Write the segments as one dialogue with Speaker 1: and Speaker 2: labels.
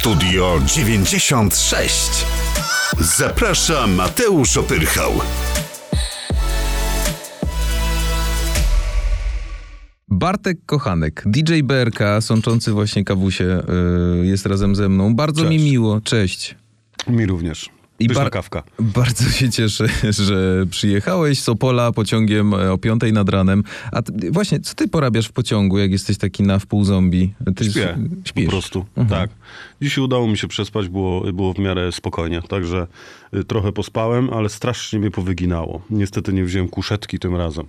Speaker 1: Studio 96. Zaprasza Mateusz Opyrchał.
Speaker 2: Bartek Kochanek, DJ BRK, sączący właśnie kawusie, y, jest razem ze mną. Bardzo mi
Speaker 3: Cześć.
Speaker 2: miło, cześć.
Speaker 3: Mi również.
Speaker 2: I bar-
Speaker 3: kawka.
Speaker 2: Bardzo się cieszę, że przyjechałeś z Opola pociągiem e, o piątej nad ranem. A ty, właśnie, co ty porabiasz w pociągu, jak jesteś taki na wpół zombie? Ty
Speaker 3: Śpię
Speaker 2: śpisz?
Speaker 3: po prostu.
Speaker 2: Mhm.
Speaker 3: Tak. Dzisiaj udało mi się przespać, było, było w miarę spokojnie. Także y, trochę pospałem, ale strasznie mnie powyginało. Niestety nie wziąłem kuszetki tym razem.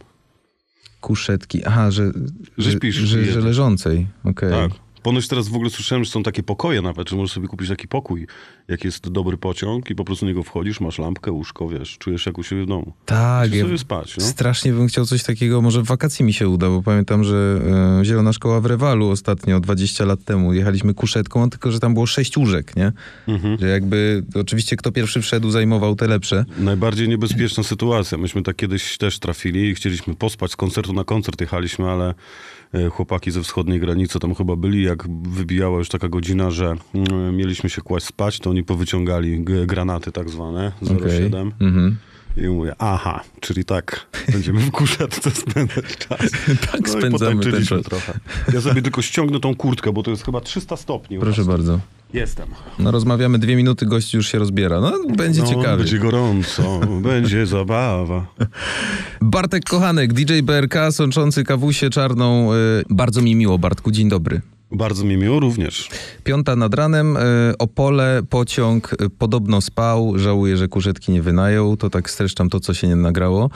Speaker 2: Kuszetki. Aha, że,
Speaker 3: Że śpisz
Speaker 2: że, że leżącej. Okej.
Speaker 3: Tak. Ponoć teraz w ogóle słyszałem, że są takie pokoje nawet, że możesz sobie kupić taki pokój, jak jest dobry pociąg i po prostu niego wchodzisz, masz lampkę, łóżko, wiesz, czujesz jak u siebie w domu.
Speaker 2: Tak, ja
Speaker 3: sobie spać, no.
Speaker 2: strasznie bym chciał coś takiego, może w wakacji mi się uda, bo pamiętam, że e, Zielona Szkoła w Rewalu ostatnio, 20 lat temu, jechaliśmy kuszetką, tylko że tam było sześć łóżek, nie?
Speaker 3: Mhm.
Speaker 2: Że jakby, oczywiście kto pierwszy wszedł, zajmował te lepsze.
Speaker 3: Najbardziej niebezpieczna sytuacja. Myśmy tak kiedyś też trafili i chcieliśmy pospać. Z koncertu na koncert jechaliśmy, ale e, chłopaki ze wschodniej granicy tam chyba byli. Jak wybijała już taka godzina, że mm, mieliśmy się kłaść spać, to oni powyciągali g- granaty tak zwane, 07.
Speaker 2: Mhm.
Speaker 3: I mówię, aha, czyli tak, będziemy w kuszetce spędzać czas.
Speaker 2: Tak
Speaker 3: no
Speaker 2: spędzamy ten czas.
Speaker 3: trochę. Ja sobie tylko ściągnę tą kurtkę, bo to jest chyba 300 stopni.
Speaker 2: Proszę bardzo.
Speaker 3: Jestem.
Speaker 2: No rozmawiamy dwie minuty, gość już się rozbiera. No będzie
Speaker 3: no,
Speaker 2: ciekawie.
Speaker 3: Będzie gorąco, będzie zabawa.
Speaker 2: Bartek Kochanek, DJ BRK, sączący kawusie czarną. y, Bardzo mi miło, Bartku, dzień dobry.
Speaker 3: Bardzo mi miło również.
Speaker 2: Piąta nad ranem, y, Opole, pociąg, y, podobno spał, żałuję, że kurzetki nie wynajął, to tak streszczam to, co się nie nagrało.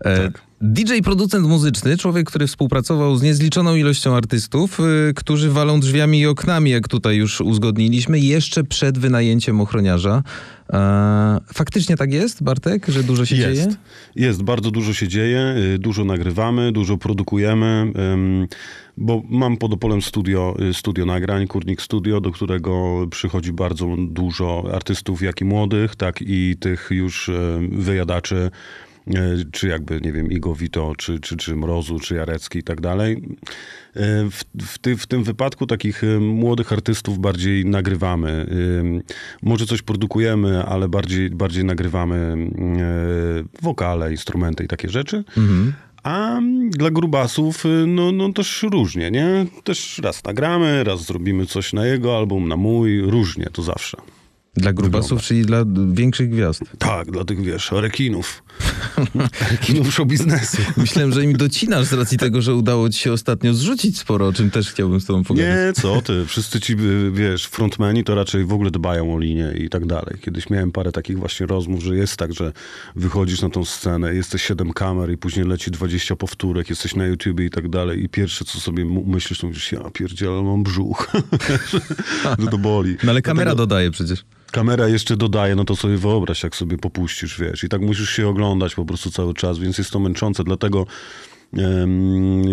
Speaker 2: E,
Speaker 3: Tak.
Speaker 2: DJ, producent muzyczny, człowiek, który współpracował z niezliczoną ilością artystów, którzy walą drzwiami i oknami, jak tutaj już uzgodniliśmy, jeszcze przed wynajęciem ochroniarza. Faktycznie tak jest, Bartek, że dużo się
Speaker 3: jest.
Speaker 2: dzieje?
Speaker 3: Jest, bardzo dużo się dzieje, y, dużo nagrywamy, dużo produkujemy, bo mam pod Opolem studio, y, studio nagrań, Kurnik Studio, do którego przychodzi bardzo dużo artystów, jak i młodych, tak i tych już y, wyjadaczy, czy jakby, nie wiem, Igo Vito, czy, czy, czy Mrozu, czy Jarecki i tak dalej. Y, W, w, ty, w tym wypadku takich y, młodych artystów bardziej nagrywamy. Może coś produkujemy, ale bardziej, bardziej nagrywamy wokale, instrumenty i takie rzeczy. A dla grubasów, no, no też różnie, nie? Też raz nagramy, raz zrobimy coś na jego album, na mój, różnie, to zawsze.
Speaker 2: Dla grubasów, czyli dla większych gwiazd.
Speaker 3: Tak, dla tych, wiesz, rekinów. Show biznesu.
Speaker 2: Myślałem, że im docinasz z racji tego, że udało ci się ostatnio zrzucić sporo, o czym też chciałbym z tobą pogadać.
Speaker 3: Nie, co ty, wszyscy ci, y, wiesz, frontmeni to raczej w ogóle dbają o linię i tak dalej. Kiedyś miałem parę takich właśnie rozmów, że jest tak, że wychodzisz na tą scenę, jesteś 7 kamer i później leci 20 powtórek, jesteś na YouTubie i tak dalej i pierwsze, co sobie myślisz, to mówisz, ja pierdzielę, mam brzuch, że to boli.
Speaker 2: No ale kamera
Speaker 3: Dlatego-
Speaker 2: dodaje przecież.
Speaker 3: Kamera jeszcze dodaje, no to sobie wyobraź, jak sobie popuścisz, wiesz. I tak musisz się oglądać po prostu cały czas, więc jest to męczące. Dlatego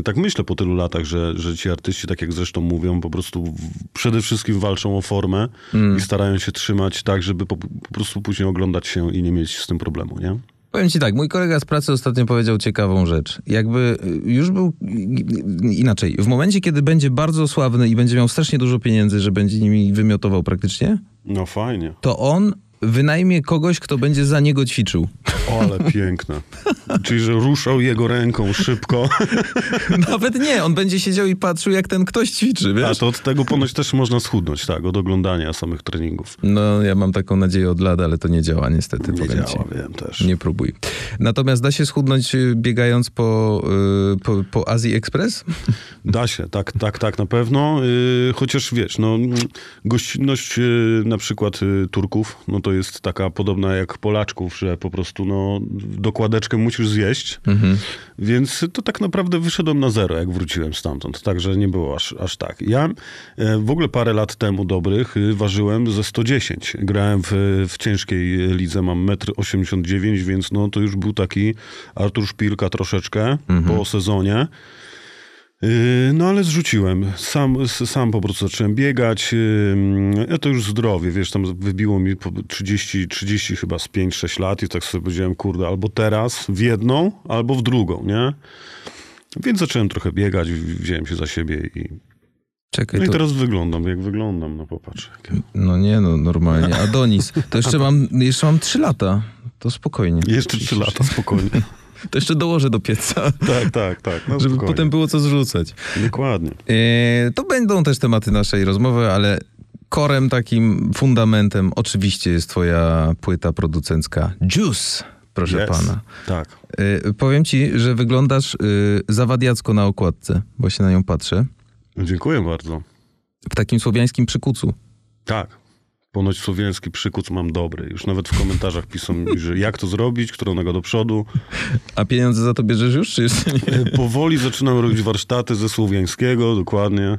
Speaker 3: tak myślę po tylu latach, że, że ci artyści, tak jak zresztą mówią, po prostu przede wszystkim walczą o formę i starają się trzymać tak, żeby po, po prostu później oglądać się i nie mieć z tym problemu, nie?
Speaker 2: Powiem ci tak, mój kolega z pracy ostatnio powiedział ciekawą rzecz. Jakby y, już był y, inaczej. W momencie, kiedy będzie bardzo sławny i będzie miał strasznie dużo pieniędzy, że będzie nimi wymiotował praktycznie,
Speaker 3: No fajnie.
Speaker 2: to on wynajmie kogoś, kto będzie za niego ćwiczył.
Speaker 3: O, ale piękne. Czyli, że ruszał jego ręką szybko.
Speaker 2: Nawet nie, on będzie siedział i patrzył, jak ten ktoś ćwiczy,
Speaker 3: A
Speaker 2: wiesz?
Speaker 3: to od tego ponoć też można schudnąć, tak, od oglądania samych treningów.
Speaker 2: No, ja mam taką nadzieję od lat, ale to nie działa niestety.
Speaker 3: Nie
Speaker 2: ci.
Speaker 3: działa, wiem też.
Speaker 2: Nie próbuj. Natomiast da się schudnąć y, biegając po, y, po, po Azji Express?
Speaker 3: Da się, tak, tak, tak, na pewno. Yy, chociaż wiesz, no, gościnność na przykład Turków, no to jest taka podobna jak Polaczków, że po prostu no, dokładeczkę musisz zjeść. Więc to tak naprawdę wyszedłem na zero, jak wróciłem stamtąd. Także nie było aż, aż tak. Ja e, w ogóle parę lat temu dobrych y, ważyłem ze 110. Grałem w, w ciężkiej lidze, mam 1,89 m, więc no to już był taki Artur Szpilka troszeczkę po sezonie. Yy, No ale zrzuciłem. Sam, sam po prostu zacząłem biegać. Yy, Ja to już zdrowie, wiesz, tam wybiło mi po 30, 30 chyba z 5-6 lat i tak sobie powiedziałem, kurde, albo teraz w jedną, albo w drugą, nie? Więc zacząłem trochę biegać, wziąłem się za siebie i
Speaker 2: Czekaj,
Speaker 3: No i
Speaker 2: to,
Speaker 3: teraz wyglądam, jak wyglądam, no popatrz. jak-
Speaker 2: no nie no, normalnie. Adonis. To jeszcze mam, jeszcze mam trzy lata. To spokojnie.
Speaker 3: Jeszcze trzy lata, spokojnie.
Speaker 2: To jeszcze dołożę do pieca,
Speaker 3: tak, tak, tak, no
Speaker 2: żeby
Speaker 3: spokojnie.
Speaker 2: potem było co zrzucać.
Speaker 3: Dokładnie.
Speaker 2: E, to będą też tematy naszej rozmowy, ale korem, takim fundamentem oczywiście jest twoja płyta producencka Juice, proszę
Speaker 3: Yes.
Speaker 2: pana.
Speaker 3: Tak.
Speaker 2: E, powiem ci, że wyglądasz e, zawadiacko na okładce, bo się na nią patrzę.
Speaker 3: Dziękuję bardzo.
Speaker 2: W takim słowiańskim przykucu.
Speaker 3: Tak. Ponoć słowiański przykuc mam dobry. Już nawet w komentarzach piszą mi, że jak to zrobić, którą nogę do przodu.
Speaker 2: A pieniądze za to bierzesz już, czy jeszcze nie?
Speaker 3: E, Powoli zaczynam robić warsztaty ze słowiańskiego, dokładnie.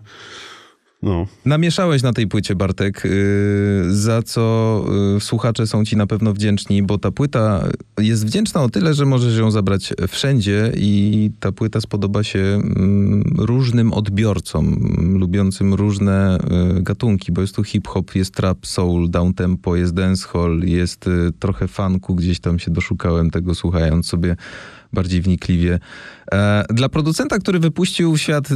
Speaker 3: No,
Speaker 2: Namieszałeś na tej płycie, Bartek, yy, za co yy, słuchacze są ci na pewno wdzięczni, bo ta płyta jest wdzięczna o tyle, że możesz ją zabrać wszędzie i ta płyta spodoba się mm, różnym odbiorcom, mm, lubiącym różne yy, gatunki, bo jest tu hip-hop, jest trap, soul, downtempo, jest dancehall, jest trochę funku, gdzieś tam się doszukałem tego słuchając sobie bardziej wnikliwie. E, Dla producenta, który wypuścił w świat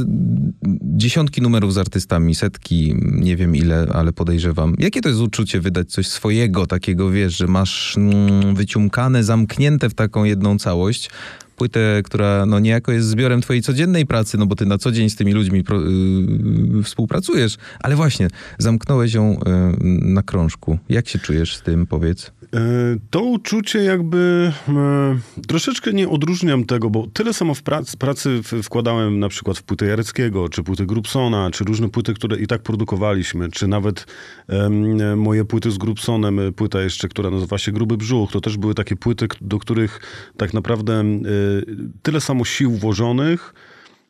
Speaker 2: dziesiątki numerów z artystami, setki, nie wiem ile, ale podejrzewam. Jakie to jest uczucie wydać coś swojego, takiego, wiesz, że masz mm, wyciumkane, zamknięte w taką jedną całość, płytę, która no niejako jest zbiorem twojej codziennej pracy, no bo ty na co dzień z tymi ludźmi pro, yy, współpracujesz, ale właśnie, zamknąłeś ją yy, na krążku. Jak się czujesz z tym, powiedz?
Speaker 3: E, To uczucie jakby e, troszeczkę nie odróżniam tego, bo tyle samo w pracy, wkładałem na przykład w płytę Jareckiego, czy płytę Grubsona, czy różne płyty, które i tak produkowaliśmy, czy nawet moje płyty z Grubsonem, e, płyta jeszcze, która nazywa się Gruby Brzuch, to też były takie płyty, do których tak naprawdę e, tyle samo sił włożonych,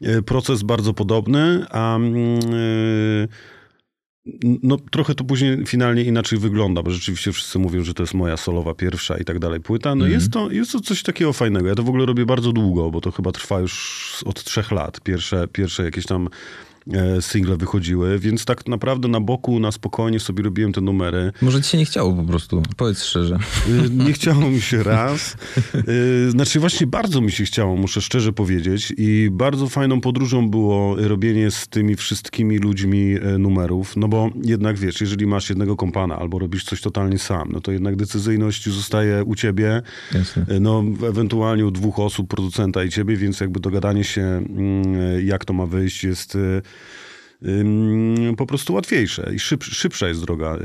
Speaker 3: e, proces bardzo podobny, a mm, e, no, trochę to później finalnie inaczej wygląda, bo rzeczywiście wszyscy mówią, że to jest moja solowa pierwsza i tak dalej płyta. No jest, to, jest to coś takiego fajnego. Ja to w ogóle robię bardzo długo, bo to chyba trwa już od trzech lat. Pierwsze, pierwsze jakieś tam e, single wychodziły, więc tak naprawdę na boku, na spokojnie sobie robiłem te numery.
Speaker 2: Może ci się nie chciało po prostu, powiedz szczerze.
Speaker 3: Y, Nie chciało mi się raz. Y, Znaczy właśnie bardzo mi się chciało, muszę szczerze powiedzieć. I bardzo fajną podróżą było robienie z tymi wszystkimi ludźmi e, numerów. No bo jednak wiesz, jeżeli masz jednego kompana albo robisz coś totalnie sam, no to jednak decyzyjność zostaje u ciebie.
Speaker 2: Jasne.
Speaker 3: E, No ewentualnie u dwóch osób, producenta i ciebie, więc jakby dogadanie się, mm, jak to ma wyjść jest... po prostu łatwiejsze i szyb, szybsza jest droga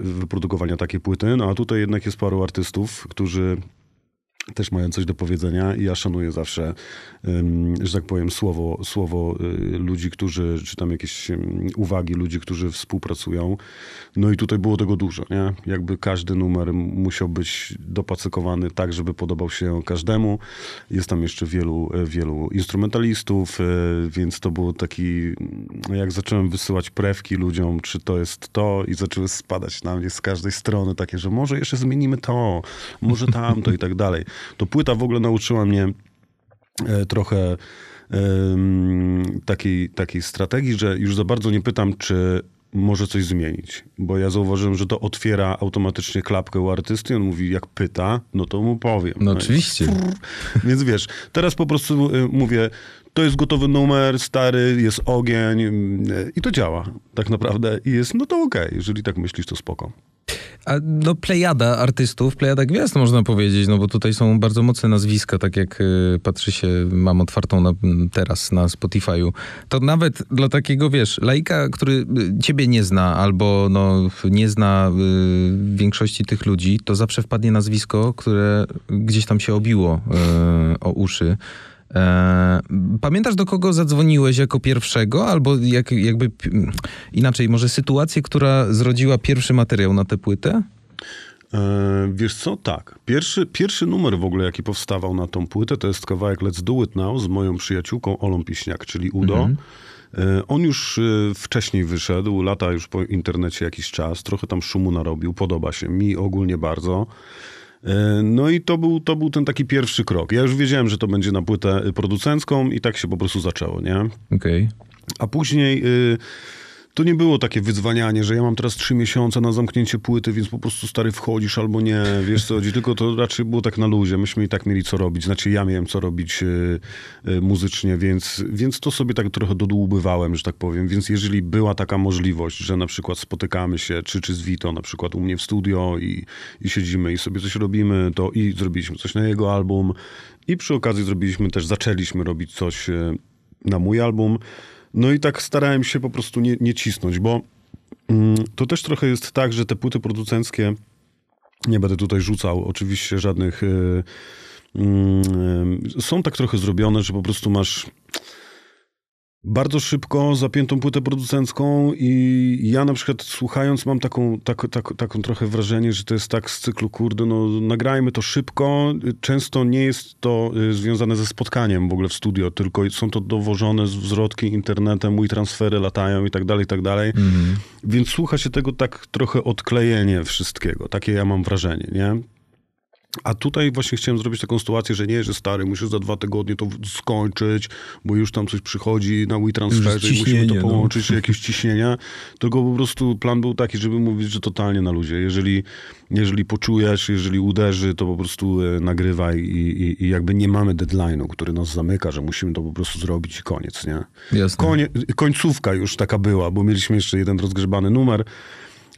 Speaker 3: wyprodukowania takiej płyty. No a tutaj jednak jest paru artystów, którzy też mają coś do powiedzenia i ja szanuję zawsze, że tak powiem, słowo, słowo y, ludzi, którzy, czy tam jakieś uwagi ludzi, którzy współpracują. No i tutaj było tego dużo, nie? Jakby każdy numer musiał być dopacykowany tak, żeby podobał się każdemu. Jest tam jeszcze wielu, e, wielu instrumentalistów, e, więc to był taki, jak zacząłem wysyłać prewki ludziom, czy to jest to i zaczęły spadać na mnie z każdej strony takie, że może jeszcze zmienimy to, może tamto i tak dalej. To płyta w ogóle nauczyła mnie e, trochę takiej, takiej strategii, że już za bardzo nie pytam, czy może coś zmienić, bo ja zauważyłem, że to otwiera automatycznie klapkę u artysty, on mówi, jak pyta, no to mu powiem.
Speaker 2: No
Speaker 3: i-
Speaker 2: oczywiście.
Speaker 3: Więc wiesz, teraz po prostu y, mówię, to jest gotowy numer, stary, jest ogień y, i to działa tak naprawdę i jest, no to okej, jeżeli tak myślisz, to spoko.
Speaker 2: A no plejada artystów, plejada gwiazd można powiedzieć, no bo tutaj są bardzo mocne nazwiska, tak jak y, patrzy się, mam otwartą na, teraz na Spotify'u. To nawet dla takiego, wiesz, laika, który y, ciebie nie zna albo no, nie zna y, większości tych ludzi, to zawsze wpadnie nazwisko, które gdzieś tam się obiło y, o uszy. E, pamiętasz, do kogo zadzwoniłeś jako pierwszego, albo jak, jakby inaczej, może sytuację, która zrodziła pierwszy materiał na tę płytę?
Speaker 3: E, wiesz co, tak. Pierwszy, pierwszy numer w ogóle, jaki powstawał na tą płytę, to jest kawałek Let's Do It Now z moją przyjaciółką Olą Piśniak, czyli Udo. E, On już wcześniej wyszedł, lata już po internecie jakiś czas, trochę tam szumu narobił, podoba się mi ogólnie bardzo. No i to był, to był ten taki pierwszy krok. Ja już wiedziałem, że to będzie na płytę producencką i tak się po prostu zaczęło, nie?
Speaker 2: Okej.
Speaker 3: A później y, to nie było takie wyzwanianie, że ja mam teraz trzy miesiące na zamknięcie płyty, więc po prostu stary wchodzisz albo nie, wiesz co chodzi, tylko to raczej było tak na luzie, myśmy i tak mieli co robić, znaczy ja miałem co robić y, y, muzycznie, więc, więc to sobie tak trochę dodłubywałem, że tak powiem, więc jeżeli była taka możliwość, że na przykład spotykamy się, czy, czy z Vito na przykład u mnie w studio i, i siedzimy i sobie coś robimy, to i zrobiliśmy coś na jego album. I przy okazji zrobiliśmy też, zaczęliśmy robić coś y, na mój album, no i tak starałem się po prostu nie, nie cisnąć, bo mm, to też trochę jest tak, że te płyty producenckie, nie będę tutaj rzucał oczywiście żadnych, y, y, są tak trochę zrobione, że po prostu masz bardzo szybko zapiętą płytę producencką i ja na przykład słuchając mam taką, tak, tak, taką trochę wrażenie, że to jest tak z cyklu, kurde, no nagrajmy to szybko. Często nie jest to y, związane ze spotkaniem w ogóle w studio, tylko są to dowożone z wzrotki internetem, mój transfery latają i tak dalej, i tak dalej.
Speaker 2: Mhm.
Speaker 3: Więc słucha się tego tak trochę odklejenie wszystkiego. Takie ja mam wrażenie, nie? A tutaj właśnie chciałem zrobić taką sytuację, że nie, że stary, musisz za dwa tygodnie to skończyć, bo już tam coś przychodzi na WeTransferze i musimy to
Speaker 2: no.
Speaker 3: połączyć, jakieś ciśnienia. Tylko po prostu plan był taki, żeby mówić, że totalnie na luzie. Jeżeli, jeżeli poczujesz, jeżeli uderzy, to po prostu e, nagrywaj i, i, i jakby nie mamy deadline'u, który nas zamyka, że musimy to po prostu zrobić i koniec, nie?
Speaker 2: Jasne.
Speaker 3: Konie, końcówka już taka była, bo mieliśmy jeszcze jeden rozgrzebany numer.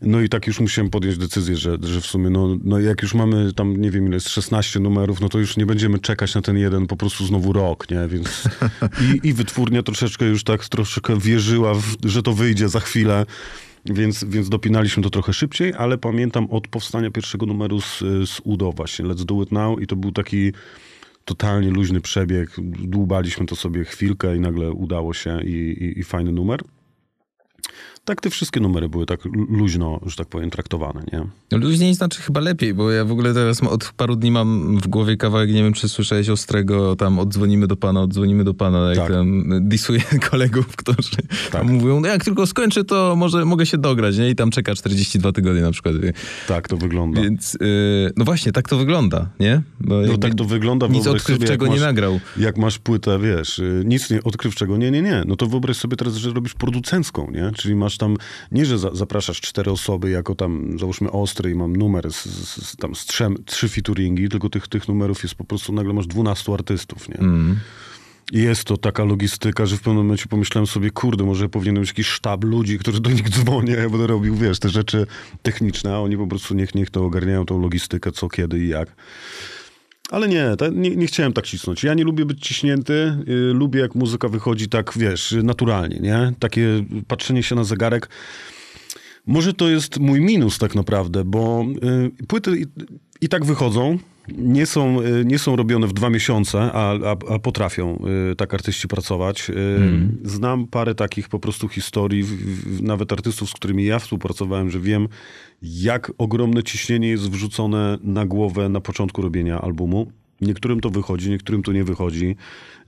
Speaker 3: No i tak już musiałem podjąć decyzję, że, że w sumie, no, no jak już mamy tam, nie wiem ile jest, 16 numerów, no to już nie będziemy czekać na ten jeden po prostu znowu rok, nie? Więc i, i wytwórnia troszeczkę już tak troszeczkę wierzyła, w, że to wyjdzie za chwilę. Więc, więc dopinaliśmy to trochę szybciej, ale pamiętam od powstania pierwszego numeru z, z Udo właśnie, Let's Do It Now i to był taki totalnie luźny przebieg. Dłubaliśmy to sobie chwilkę i nagle udało się i, i, i fajny numer. Tak te wszystkie numery były tak lu- luźno, że tak powiem, traktowane, nie?
Speaker 2: No Luźniej znaczy chyba lepiej, bo ja w ogóle teraz od paru dni mam w głowie kawałek, nie wiem czy słyszałeś Ostrego, tam odzwonimy do pana, odzwonimy do pana, jak
Speaker 3: Tak.
Speaker 2: tam disuje kolegów, którzy
Speaker 3: Tak.
Speaker 2: mówią, no jak tylko skończę, to może mogę się dograć, nie? I tam czeka 42 tygodnie na przykład.
Speaker 3: Tak to wygląda.
Speaker 2: Więc, yy, no właśnie, tak to wygląda, nie?
Speaker 3: No
Speaker 2: jakby
Speaker 3: tak to wygląda.
Speaker 2: Nic
Speaker 3: sobie,
Speaker 2: odkrywczego
Speaker 3: jak
Speaker 2: nie
Speaker 3: masz-
Speaker 2: nagrał.
Speaker 3: Jak masz płytę, wiesz, y, nic nie odkrywczego, nie, nie, nie. No to wyobraź sobie teraz, że robisz producencką, nie? Czyli masz tam, nie, że za, zapraszasz cztery osoby jako tam, załóżmy ostry i mam numer z, z, z tam z trzem, trzy featuringi, tylko tych, tych numerów jest po prostu, nagle masz 12 artystów, nie?
Speaker 2: Mm.
Speaker 3: I jest to taka logistyka, że w pewnym momencie pomyślałem sobie, kurde, może powinien być jakiś sztab ludzi, którzy do nich dzwonią, ja będę robił, wiesz, te rzeczy techniczne, a oni po prostu niech, niech to ogarniają tą logistykę, co, kiedy i jak. Ale nie, nie, nie chciałem tak cisnąć. Ja nie lubię być ciśnięty, y, lubię jak muzyka wychodzi tak, wiesz, naturalnie, nie? Takie patrzenie się na zegarek. Może to jest mój minus tak naprawdę, bo y, płyty i, i tak wychodzą, nie są, y, nie są robione w dwa miesiące, a, a, a potrafią y, tak artyści pracować. Y, Znam parę takich po prostu historii, nawet artystów, z którymi ja współpracowałem, że wiem, jak ogromne ciśnienie jest wrzucone na głowę na początku robienia albumu. Niektórym to wychodzi, niektórym to nie wychodzi.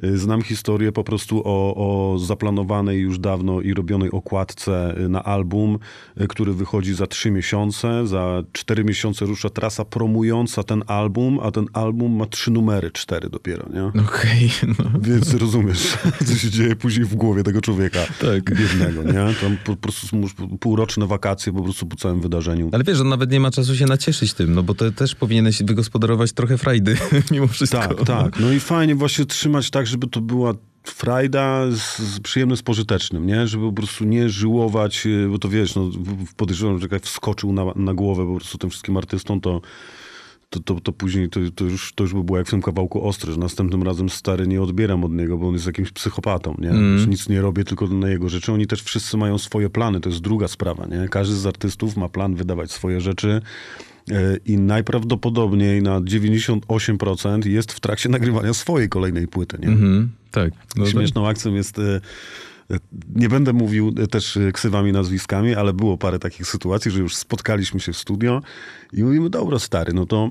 Speaker 3: Y, Znam historię po prostu o, o zaplanowanej już dawno i robionej okładce y, na album, y, który wychodzi za trzy miesiące. Za cztery miesiące rusza trasa promująca ten album, a ten album ma trzy numery, cztery dopiero, nie?
Speaker 2: Okej, no.
Speaker 3: Więc rozumiesz, co się dzieje później w głowie tego człowieka
Speaker 2: Tak.
Speaker 3: biednego, nie? Tam po, prostu półroczne wakacje po prostu po całym wydarzeniu.
Speaker 2: Ale wiesz, on nawet nie ma czasu się nacieszyć tym, no bo to też powinieneś wygospodarować trochę frajdy mimo wszystko.
Speaker 3: Tak, tak. No i fajnie właśnie trzymać tak, żeby to była frajda z, z przyjemnym, z pożytecznym, nie? Żeby po prostu nie żyłować, y, bo to wiesz, no, podejrzewam, że jak wskoczył na, na głowę po prostu tym wszystkim artystom, to to, to, to później to, to, już, to już by było jak w tym kawałku ostry, że następnym razem stary nie odbieram od niego, bo on jest jakimś psychopatą, nie? Że Nic nie robię tylko na jego rzeczy. Oni też wszyscy mają swoje plany, to jest druga sprawa, nie? Każdy z artystów ma plan wydawać swoje rzeczy i najprawdopodobniej na 98% jest w trakcie nagrywania swojej kolejnej płyty, nie?
Speaker 2: Mhm, tak. No
Speaker 3: Śmieszną akcją jest. e, e, Nie będę mówił e, też e, ksywami, nazwiskami, ale było parę takich sytuacji, że już spotkaliśmy się w studio i mówimy, dobra stary, no to,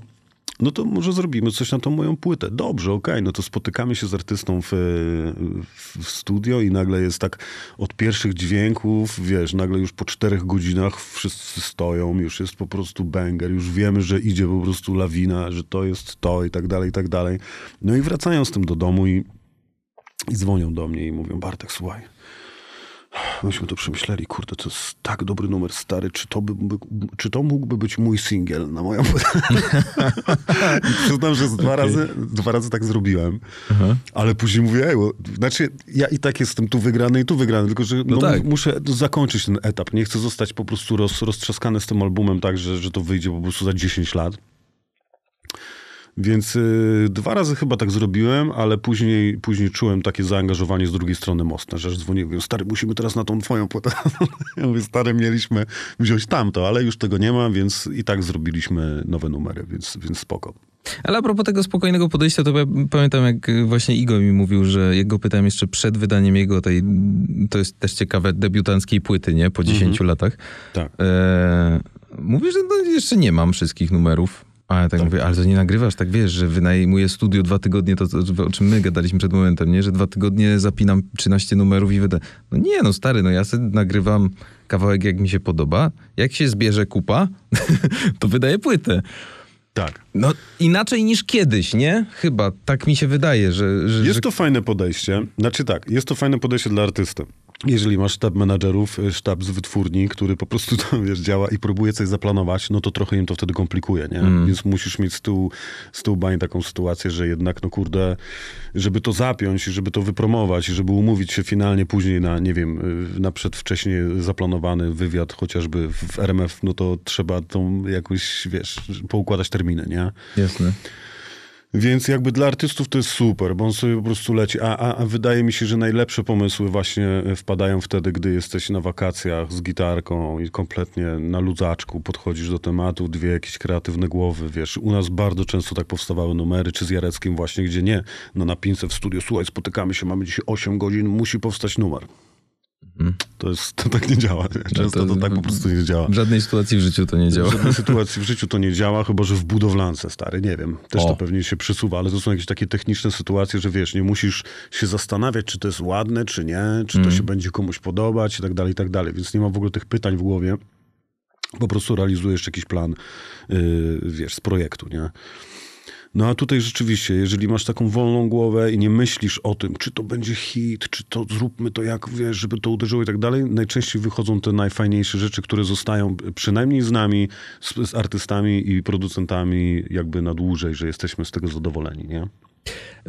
Speaker 3: no to może zrobimy coś na tą moją płytę. Dobrze, okej, no to spotykamy się z artystą w, e, w studio i nagle jest tak od pierwszych dźwięków, wiesz, nagle już po czterech godzinach wszyscy stoją, już jest po prostu banger, już wiemy, że idzie po prostu lawina, że to jest to i tak dalej, i tak dalej. No i wracają z tym do domu i i dzwonią do mnie i mówią, Bartek, słuchaj, myśmy to przemyśleli, kurde, to jest tak dobry numer stary, czy to, by, czy to mógłby być mój singiel na moją Przyznam, że dwa, razy, dwa razy tak zrobiłem, ale później mówię, ej, bo, znaczy ja i tak jestem tu wygrany i tu wygrany, tylko że no,
Speaker 2: tak.
Speaker 3: mu- muszę zakończyć ten etap, nie chcę zostać po prostu roz, roztrzaskany z tym albumem tak, że, że to wyjdzie po prostu za 10 lat. Więc y, dwa razy chyba tak zrobiłem, ale później, później czułem takie zaangażowanie z drugiej strony mocne, że dzwoniłem, stary, musimy teraz na tą twoją płytę. ja mówię, stary, mieliśmy wziąć tamto, ale już tego nie ma, więc i tak zrobiliśmy nowe numery, więc, więc spoko.
Speaker 2: Ale a propos tego spokojnego podejścia, to ja pamiętam, jak właśnie Igo mi mówił, że jego pytałem jeszcze przed wydaniem jego tej, to jest też ciekawe, debiutanckiej płyty, nie? Po 10 latach.
Speaker 3: Tak.
Speaker 2: E, że no, jeszcze nie mam wszystkich numerów. A ja tak, mówię, ale to nie nagrywasz, tak wiesz, że wynajmuję studio dwa tygodnie, to, to o czym my gadaliśmy przed momentem, nie? Że dwa tygodnie zapinam 13 numerów i wyda. No nie, no stary, no ja sobie nagrywam kawałek jak mi się podoba. Jak się zbierze kupa, to wydaję płytę.
Speaker 3: Tak.
Speaker 2: No inaczej niż kiedyś, nie? Chyba, tak mi się wydaje, że... że
Speaker 3: Jest
Speaker 2: że...
Speaker 3: to fajne podejście. Znaczy tak, jest to fajne podejście dla artysty. Jeżeli masz sztab menadżerów, y, sztab z wytwórni, który po prostu tam, wiesz, działa i próbuje coś zaplanować, no to trochę im to wtedy komplikuje, nie? Więc musisz mieć z tyłu, z tyłu bań taką sytuację, że jednak, no kurde, żeby to zapiąć, żeby to wypromować, żeby umówić się finalnie później na, nie wiem, y, na przedwcześnie zaplanowany wywiad chociażby w RMF, no to trzeba tą jakoś, wiesz, poukładać terminy, nie?
Speaker 2: Jasne.
Speaker 3: Więc jakby dla artystów to jest super, bo on sobie po prostu leci. A, a, a wydaje mi się, że najlepsze pomysły właśnie wpadają wtedy, gdy jesteś na wakacjach z gitarką i kompletnie na ludzaczku podchodzisz do tematu, dwie jakieś kreatywne głowy, wiesz. U nas bardzo często tak powstawały numery, czy z Jareckim właśnie, gdzie nie na napince w studio, słuchaj, spotykamy się, mamy dzisiaj 8 godzin, musi powstać numer. To, jest, to tak nie działa. nie? Często
Speaker 2: to-
Speaker 3: to tak po prostu nie działa.
Speaker 2: W żadnej sytuacji w życiu to nie działa.
Speaker 3: W żadnej sytuacji w życiu to nie działa, chyba że w budowlance, stary, nie wiem. Też
Speaker 2: O.
Speaker 3: to pewnie się przysuwa, ale to są jakieś takie techniczne sytuacje, że wiesz, nie musisz się zastanawiać, czy to jest ładne, czy nie, czy to się będzie komuś podobać i tak dalej, i tak dalej. Więc nie ma w ogóle tych pytań w głowie. Po prostu realizujesz jakiś plan, yy, wiesz, z projektu, nie? No a tutaj rzeczywiście, jeżeli masz taką wolną głowę i nie myślisz o tym, czy to będzie hit, czy to zróbmy to jak, wiesz, żeby to uderzyło i tak dalej, najczęściej wychodzą te najfajniejsze rzeczy, które zostają przynajmniej z nami, z, z artystami i producentami jakby na dłużej, że jesteśmy z tego zadowoleni, nie?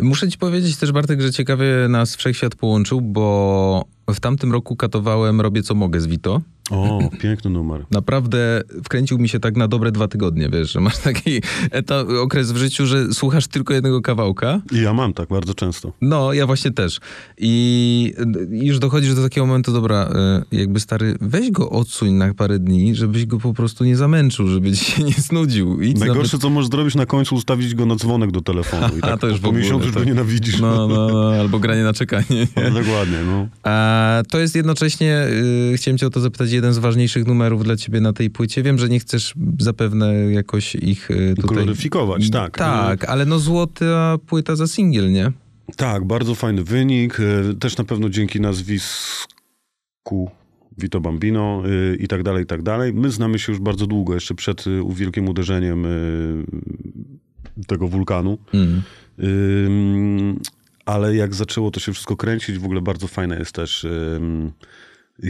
Speaker 2: Muszę ci powiedzieć też, Bartek, że ciekawie nas Wszechświat połączył, bo w tamtym roku katowałem Robię co mogę z Vito.
Speaker 3: O, piękny numer.
Speaker 2: Naprawdę wkręcił mi się tak na dobre dwa tygodnie, wiesz, że masz taki etap, okres w życiu, że słuchasz tylko jednego kawałka.
Speaker 3: I ja mam tak bardzo często.
Speaker 2: No, ja właśnie też. I już dochodzisz do takiego momentu, dobra, y, jakby stary, weź go odsuń na parę dni, żebyś go po prostu nie zamęczył, żeby ci się nie znudził. Idź
Speaker 3: Najgorsze,
Speaker 2: nawet-
Speaker 3: co możesz zrobić na końcu, ustawić go na dzwonek do telefonu. I
Speaker 2: A,
Speaker 3: tak
Speaker 2: to już
Speaker 3: po
Speaker 2: ogóle,
Speaker 3: miesiącu już go
Speaker 2: tak.
Speaker 3: nienawidzisz.
Speaker 2: No, no, no, albo granie na czekanie.
Speaker 3: No,
Speaker 2: Nie?
Speaker 3: dokładnie, no.
Speaker 2: A to jest jednocześnie, y, chciałem cię o to zapytać, jeden z ważniejszych numerów dla ciebie na tej płycie. Wiem, że nie chcesz zapewne jakoś ich y, tutaj...
Speaker 3: Gloryfikować, tak.
Speaker 2: Tak, ale no złota płyta za singiel, nie?
Speaker 3: Tak, bardzo fajny wynik. e, Też na pewno dzięki nazwisku Vito Bambino e, i tak dalej, i tak dalej. My znamy się już bardzo długo, jeszcze przed e, wielkim uderzeniem e, tego wulkanu.
Speaker 2: Mm.
Speaker 3: Ale jak zaczęło to się wszystko kręcić, w ogóle bardzo fajna jest też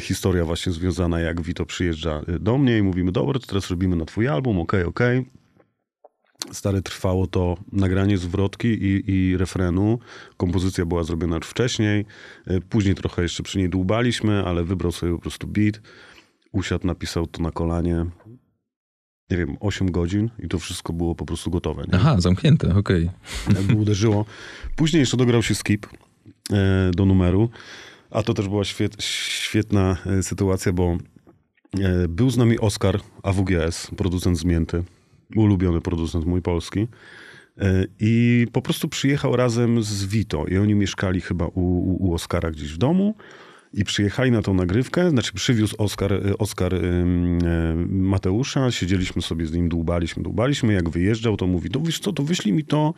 Speaker 3: historia właśnie związana, jak Vito przyjeżdża y, do mnie i mówimy, dobra, teraz robimy na twój album, okej, okej. Stary, trwało to nagranie zwrotki i, i refrenu. Kompozycja była zrobiona już wcześniej. Y, Później trochę jeszcze przy niej dłubaliśmy, ale wybrał sobie po prostu beat. Usiadł, napisał to na kolanie. Nie wiem, 8 godzin i to wszystko było po prostu gotowe. Nie?
Speaker 2: Aha, zamknięte, okej.
Speaker 3: jakby uderzyło. Później jeszcze dograł się skip e, do numeru, a to też była świet, świetna e, sytuacja, bo e, był z nami Oskar AWGS, producent Zmięty, ulubiony producent mój polski. I po prostu przyjechał razem z Vito i oni mieszkali chyba u, u, u Oskara gdzieś w domu. I przyjechali na tą nagrywkę, znaczy przywiózł Oskar, e, Oskar e, Mateusza, siedzieliśmy sobie z nim, dłubaliśmy, dłubaliśmy, jak wyjeżdżał, to mówi, to wiesz co, to wyślij mi to,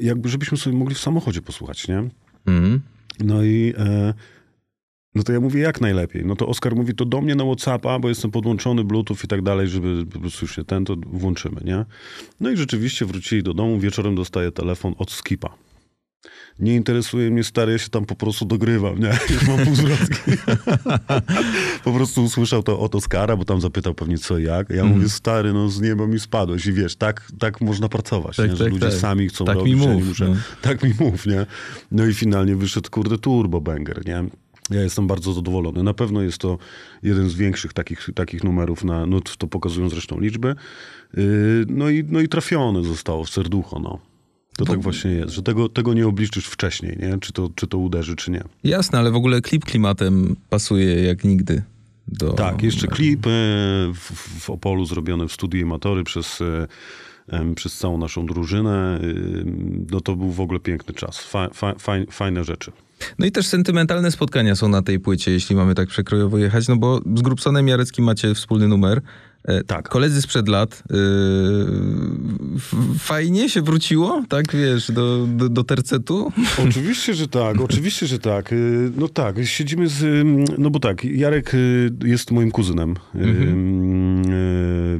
Speaker 3: jakby żebyśmy sobie mogli w samochodzie posłuchać, nie?
Speaker 2: Mhm.
Speaker 3: No i e, no to ja mówię, jak najlepiej? No to Oskar mówi, to do mnie na Whatsappa, bo jestem podłączony, Bluetooth i tak dalej, żeby po prostu już się ten, to włączymy, nie? No i rzeczywiście wrócili do domu, wieczorem dostaję telefon od Skipa. Nie interesuje mnie stary, ja się tam po prostu dogrywam, nie? Już mam półzrotki. po prostu usłyszał to od Oskara, bo tam zapytał pewnie co jak. Ja
Speaker 2: Mhm.
Speaker 3: mówię, stary, no z nieba mi spadłeś i wiesz, tak, tak można pracować,
Speaker 2: Tak,
Speaker 3: nie? że
Speaker 2: tak,
Speaker 3: ludzie
Speaker 2: tak.
Speaker 3: sami chcą
Speaker 2: Tak mi
Speaker 3: robić, ja nie
Speaker 2: mów,
Speaker 3: muszę,
Speaker 2: no.
Speaker 3: tak mi mów, nie? No i finalnie wyszedł, kurde, turbo banger, nie? Ja jestem bardzo zadowolony. Na pewno jest to jeden z większych takich, takich numerów, na, no to pokazują zresztą liczby. Yy, no, i, no i trafione zostało w serducho, no. To tak właśnie jest, że tego, tego nie obliczysz wcześniej, nie? Czy to, czy to uderzy, czy nie.
Speaker 2: Jasne, ale w ogóle klip klimatem pasuje jak nigdy. Do...
Speaker 3: Tak, jeszcze klip e, w, w Opolu zrobiony w studiu Amatory przez, e, przez całą naszą drużynę. Y, No to był w ogóle piękny czas. Fa, fa, faj, fajne rzeczy.
Speaker 2: No i też sentymentalne spotkania są na tej płycie, jeśli mamy tak przekrojowo jechać, no bo z Grupsonem Jareckim macie wspólny numer. E,
Speaker 3: Tak.
Speaker 2: Koledzy sprzed lat. F- fajnie się wróciło, tak wiesz, do, do, do tercetu?
Speaker 3: Oczywiście, że tak, oczywiście, że tak. Y, No tak, siedzimy z... No bo tak, Jarek jest moim kuzynem, Ym, y,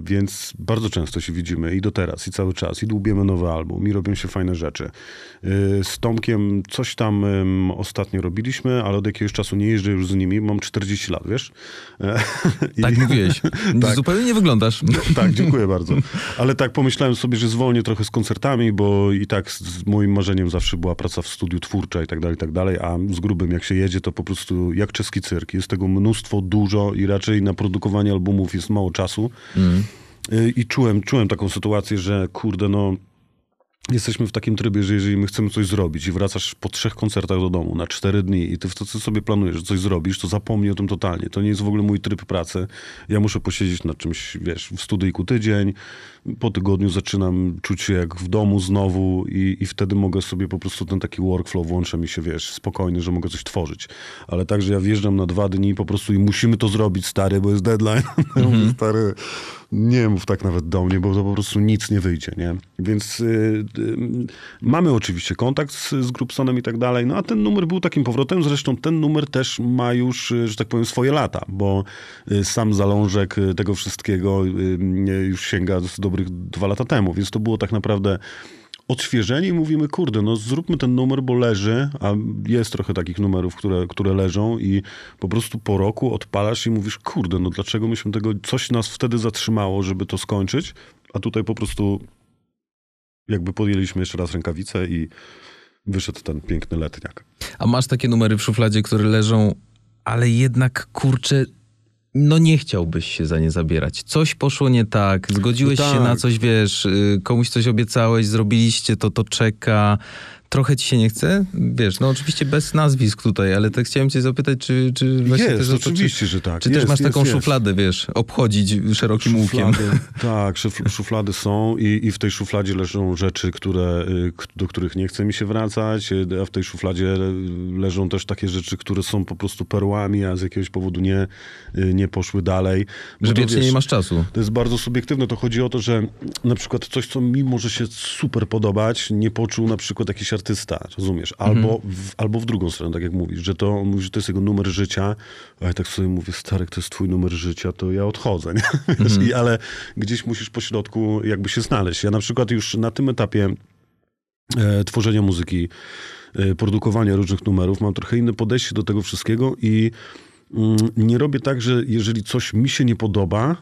Speaker 3: więc bardzo często się widzimy i do teraz, i cały czas, i dłubiemy nowy album, i robią się fajne rzeczy. Y, Z Tomkiem coś tam ostatnio robiliśmy, ale od jakiegoś czasu nie jeżdżę już z nimi, mam 40 lat, wiesz? E, I-
Speaker 2: Tak mówiłeś.
Speaker 3: Tak.
Speaker 2: Zupełnie nie wyglądasz.
Speaker 3: tak, dziękuję bardzo. Ale tak pomyślałem sobie, że zwolnię trochę z koncertami, bo i tak z- moim marzeniem zawsze była praca w studiu twórcza i tak dalej, i tak dalej, a z grubym jak się jedzie, to po prostu jak czeski cyrk. Jest tego mnóstwo, dużo i raczej na produkowanie albumów jest mało czasu. Y, I czułem, czułem taką sytuację, że kurde, no jesteśmy w takim trybie, że jeżeli my chcemy coś zrobić i wracasz po trzech koncertach do domu na cztery dni i ty w to co sobie planujesz, że coś zrobisz, to zapomnij o tym totalnie. To nie jest w ogóle mój tryb pracy. Ja muszę posiedzieć nad czymś, wiesz, w studyjku tydzień, po tygodniu zaczynam czuć się jak w domu znowu i, i wtedy mogę sobie po prostu ten taki workflow włącza mi się, wiesz, spokojny, że mogę coś tworzyć. Ale tak, że ja wjeżdżam na dwa dni po prostu i musimy to zrobić, stary, bo jest deadline. Ja mówię, stary, nie mów tak nawet do mnie, bo to po prostu nic nie wyjdzie, nie? Więc y, y, mamy oczywiście kontakt z, z Grupsonem i tak dalej, no a ten numer był takim powrotem, zresztą ten numer też ma już, y, że tak powiem, swoje lata, bo y, sam zalążek y, tego wszystkiego już sięga z dobrych dwa lata temu, więc to było tak naprawdę odświeżenie i mówimy, kurde, no zróbmy ten numer, bo leży, a jest trochę takich numerów, które, które leżą i po prostu po roku odpalasz i mówisz, kurde, no dlaczego myśmy tego, coś nas wtedy zatrzymało, żeby to skończyć, a tutaj po prostu jakby podjęliśmy jeszcze raz rękawice i wyszedł ten piękny letniak.
Speaker 2: A masz takie numery w szufladzie, które leżą, ale jednak kurczę, no nie chciałbyś się za nie zabierać. Coś poszło nie tak, zgodziłeś
Speaker 3: No
Speaker 2: się
Speaker 3: tak.
Speaker 2: na coś, wiesz, y, komuś coś obiecałeś, zrobiliście to, to czeka. Trochę ci się nie chce? Wiesz, no oczywiście bez nazwisk tutaj, ale tak chciałem cię zapytać, czy, czy właśnie
Speaker 3: Jest,
Speaker 2: też to,
Speaker 3: oczywiście,
Speaker 2: czy,
Speaker 3: że tak.
Speaker 2: Czy
Speaker 3: Jest,
Speaker 2: też masz
Speaker 3: jest,
Speaker 2: taką szufladę, wiesz, obchodzić szerokim łukiem?
Speaker 3: Szuflady, tak, szyf- szuflady są i, i w tej szufladzie leżą rzeczy, które, y, do których nie chce mi się wracać, y, a w tej szufladzie leżą też takie rzeczy, które są po prostu perłami, a z jakiegoś powodu nie, y, nie poszły dalej. Bo
Speaker 2: Że wiecznie
Speaker 3: wiesz,
Speaker 2: nie masz czasu.
Speaker 3: To jest bardzo subiektywne. To chodzi o to, że na przykład coś, co mi może się super podobać, nie poczuł na przykład jakiś artysta, rozumiesz? Albo, w, albo w drugą stronę, tak jak mówisz, że to, on mówi, że to jest jego numer życia, a ja tak sobie mówię, stary, to jest twój numer życia, to ja odchodzę, nie? Wiesz, I, ale gdzieś musisz po środku jakby się znaleźć. Ja na przykład już na tym etapie e, tworzenia muzyki, e, produkowania różnych numerów, mam trochę inne podejście do tego wszystkiego i mm, nie robię tak, że jeżeli coś mi się nie podoba,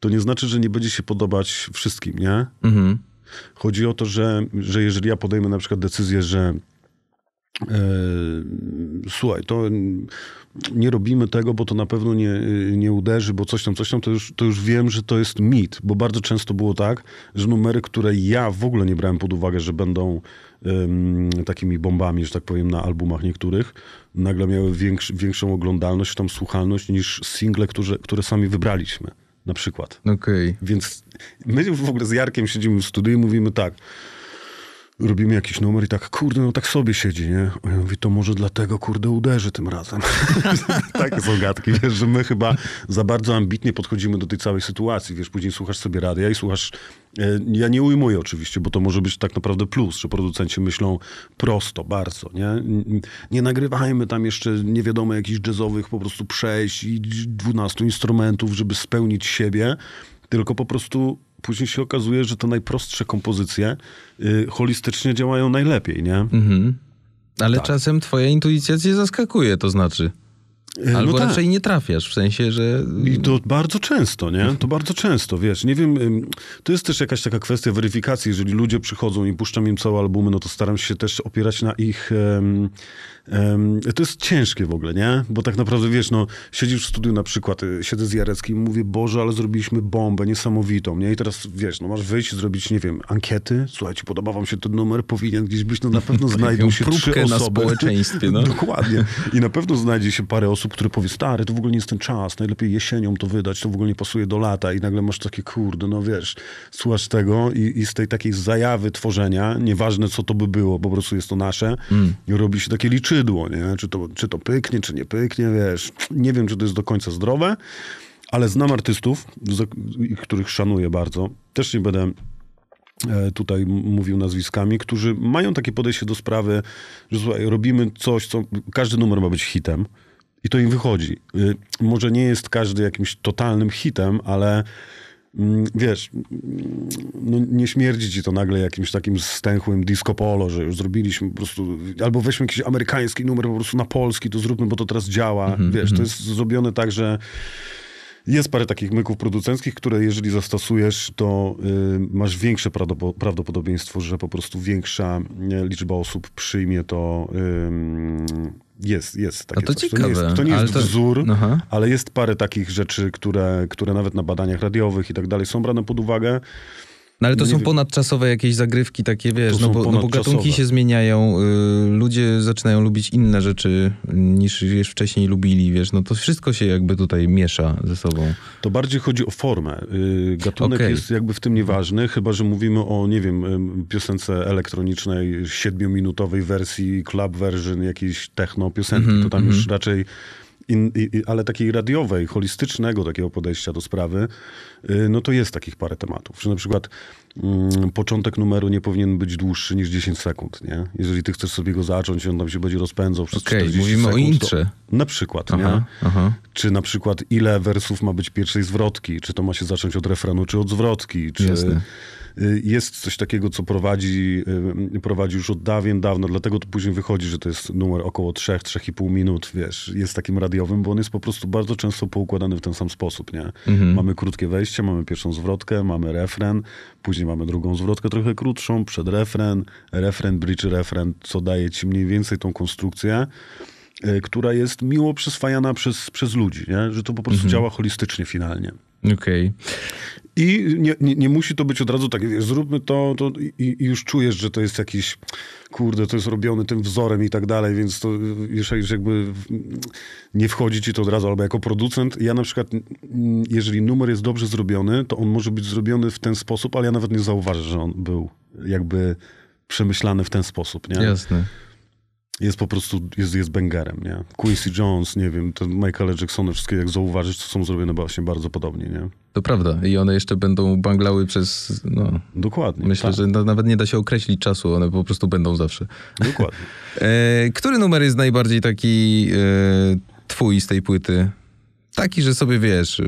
Speaker 3: to nie znaczy, że nie będzie się podobać wszystkim, nie?
Speaker 2: Mhm.
Speaker 3: Chodzi o to, że, że jeżeli ja podejmę na przykład decyzję, że e, słuchaj, to nie robimy tego, bo to na pewno nie, nie uderzy, bo coś tam, coś tam, to już, to już wiem, że to jest mit, bo bardzo często było tak, że numery, które ja w ogóle nie brałem pod uwagę, że będą takimi bombami, że tak powiem, na albumach niektórych, nagle miały większ, większą oglądalność, tam słuchalność niż single, które, które sami wybraliśmy, na przykład.
Speaker 2: Okej.
Speaker 3: Więc my w ogóle z Jarkiem siedzimy w studiu i mówimy tak. Robimy jakiś numer i tak, kurde, no tak sobie siedzi, nie? A ja to może dlatego, kurde, uderzy tym razem. Takie są gadki, wiesz, że my chyba za bardzo ambitnie podchodzimy do tej całej sytuacji, wiesz, później słuchasz sobie radia i słuchasz, e, ja nie ujmuję oczywiście, bo to może być tak naprawdę plus, że producenci myślą prosto, bardzo, nie? Nie nagrywajmy tam jeszcze nie wiadomo jakichś jazzowych po prostu przejść i 12 instrumentów, żeby spełnić siebie, tylko po prostu później się okazuje, że te najprostsze kompozycje y, holistycznie działają najlepiej, nie?
Speaker 2: Mhm. Ale
Speaker 3: Tak.
Speaker 2: czasem twoja intuicja cię zaskakuje, to znaczy.
Speaker 3: E,
Speaker 2: Albo
Speaker 3: no tak.
Speaker 2: raczej nie trafiasz, w sensie, że...
Speaker 3: I to bardzo często, nie? To bardzo często, wiesz. Nie wiem, to jest też jakaś taka kwestia weryfikacji. Jeżeli ludzie przychodzą i puszczam im całe albumy, no to staram się też opierać na ich... to jest ciężkie w ogóle, nie? Bo tak naprawdę, wiesz, no, siedzisz w studiu na przykład, y, siedzę z Jareckim i mówię, Boże, ale zrobiliśmy bombę niesamowitą, nie? I teraz, wiesz, no masz wyjść zrobić, nie wiem, ankiety. Słuchajcie, podoba wam się ten numer, powinien gdzieś być, no na pewno znajdą się trzy
Speaker 2: próbkę na
Speaker 3: osoby.
Speaker 2: społeczeństwie, no.
Speaker 3: Dokładnie. I na pewno znajdzie się parę osób, które powie, stary, to w ogóle nie jest ten czas, najlepiej jesienią to wydać, to w ogóle nie pasuje do lata. I nagle masz takie, kurde, no wiesz, słuchasz tego i, i z tej takiej zajawy tworzenia, nieważne co to by było, po prostu jest to nasze, robi się takie liczydło, nie? Czy to, czy to pyknie, czy nie pyknie, wiesz. Nie wiem, czy to jest do końca zdrowe, ale znam artystów, których szanuję bardzo. Też nie będę e, tutaj mówił nazwiskami, którzy mają takie podejście do sprawy, że słuchaj, robimy coś, co każdy numer ma być hitem i to im wychodzi. Y, Może nie jest każdy jakimś totalnym hitem, ale wiesz, mm, no nie śmierdzi ci to nagle jakimś takim stęchłym disco polo, że już zrobiliśmy po prostu, albo weźmy jakiś amerykański numer po prostu na polski, to zróbmy, bo to teraz działa. Wiesz, to jest zrobione tak, że jest parę takich myków producenckich, które jeżeli zastosujesz, to y, masz większe prawdopo- prawdopodobieństwo, że po prostu większa liczba osób przyjmie to. ym, jest, jest takie
Speaker 2: A to
Speaker 3: coś.
Speaker 2: ciekawe,
Speaker 3: To nie jest, to nie
Speaker 2: ale
Speaker 3: jest
Speaker 2: to-
Speaker 3: wzór,
Speaker 2: Aha.
Speaker 3: ale jest parę takich rzeczy, które, które nawet na badaniach radiowych i tak dalej są brane pod uwagę.
Speaker 2: No ale to
Speaker 3: Nie
Speaker 2: są
Speaker 3: wiem.
Speaker 2: ponadczasowe jakieś zagrywki takie, wiesz, no bo, no bo gatunki się zmieniają, y, ludzie zaczynają lubić inne rzeczy niż już wcześniej lubili, wiesz, no to wszystko się jakby tutaj miesza ze sobą.
Speaker 3: To bardziej chodzi o formę. Y, Gatunek
Speaker 2: Okej.
Speaker 3: jest jakby w tym nieważny, chyba że mówimy o, nie wiem, piosence elektronicznej, siedmiominutowej wersji, club version jakiejś techno piosenki.
Speaker 2: Mhm,
Speaker 3: to tam już raczej, in, i, ale takiej radiowej, holistycznego takiego podejścia do sprawy, y, no to jest takich parę tematów. Że na przykład mm, początek numeru nie powinien być dłuższy niż 10 sekund, nie? Jeżeli ty chcesz sobie go zacząć on tam się będzie rozpędzał przez
Speaker 2: Okej,
Speaker 3: 40
Speaker 2: mówimy o
Speaker 3: sekund,
Speaker 2: intrze.
Speaker 3: To, na przykład, nie?
Speaker 2: Aha, aha.
Speaker 3: Czy na przykład ile wersów ma być pierwszej zwrotki? Czy to ma się zacząć od refrenu, czy od zwrotki? Czy
Speaker 2: Jasne.
Speaker 3: Y, jest coś takiego, co prowadzi, y, prowadzi już od dawien dawno, dlatego to później wychodzi, że to jest numer około 3-3,5 minut, wiesz, jest takim radiowym, bo on jest po prostu bardzo często poukładany w ten sam sposób, nie?
Speaker 2: Mhm.
Speaker 3: Mamy krótkie wejście, mamy pierwszą zwrotkę, mamy refren, później mamy drugą zwrotkę trochę krótszą, przed refren, refren, bridge, refren, co daje ci mniej więcej tą konstrukcję, y, która jest miło przyswajana przez, przez ludzi, nie? że to po prostu działa holistycznie finalnie.
Speaker 2: Okej.
Speaker 3: I nie, nie, nie musi to być od razu tak, wiesz, zróbmy to, to i, i już czujesz, że to jest jakiś, kurde, to jest robione tym wzorem i tak dalej, więc to już, już jakby nie wchodzi ci to od razu, albo jako producent, ja na przykład, mm, jeżeli numer jest dobrze zrobiony, to on może być zrobiony w ten sposób, ale ja nawet nie zauważę, że on był jakby przemyślany w ten sposób, nie?
Speaker 2: Jasne.
Speaker 3: Jest po prostu, jest, jest bangerem, nie? Quincy Jones, nie wiem, ten Michaela Jacksona, wszystkie jak zauważysz, to są zrobione właśnie bardzo podobnie, nie?
Speaker 2: To prawda. I one jeszcze będą banglały przez, no,
Speaker 3: Dokładnie.
Speaker 2: myślę,
Speaker 3: tak,
Speaker 2: że na, nawet nie da się określić czasu, one po prostu będą zawsze.
Speaker 3: Dokładnie.
Speaker 2: E, który numer jest najbardziej taki e, twój z tej płyty? Taki, że sobie wiesz,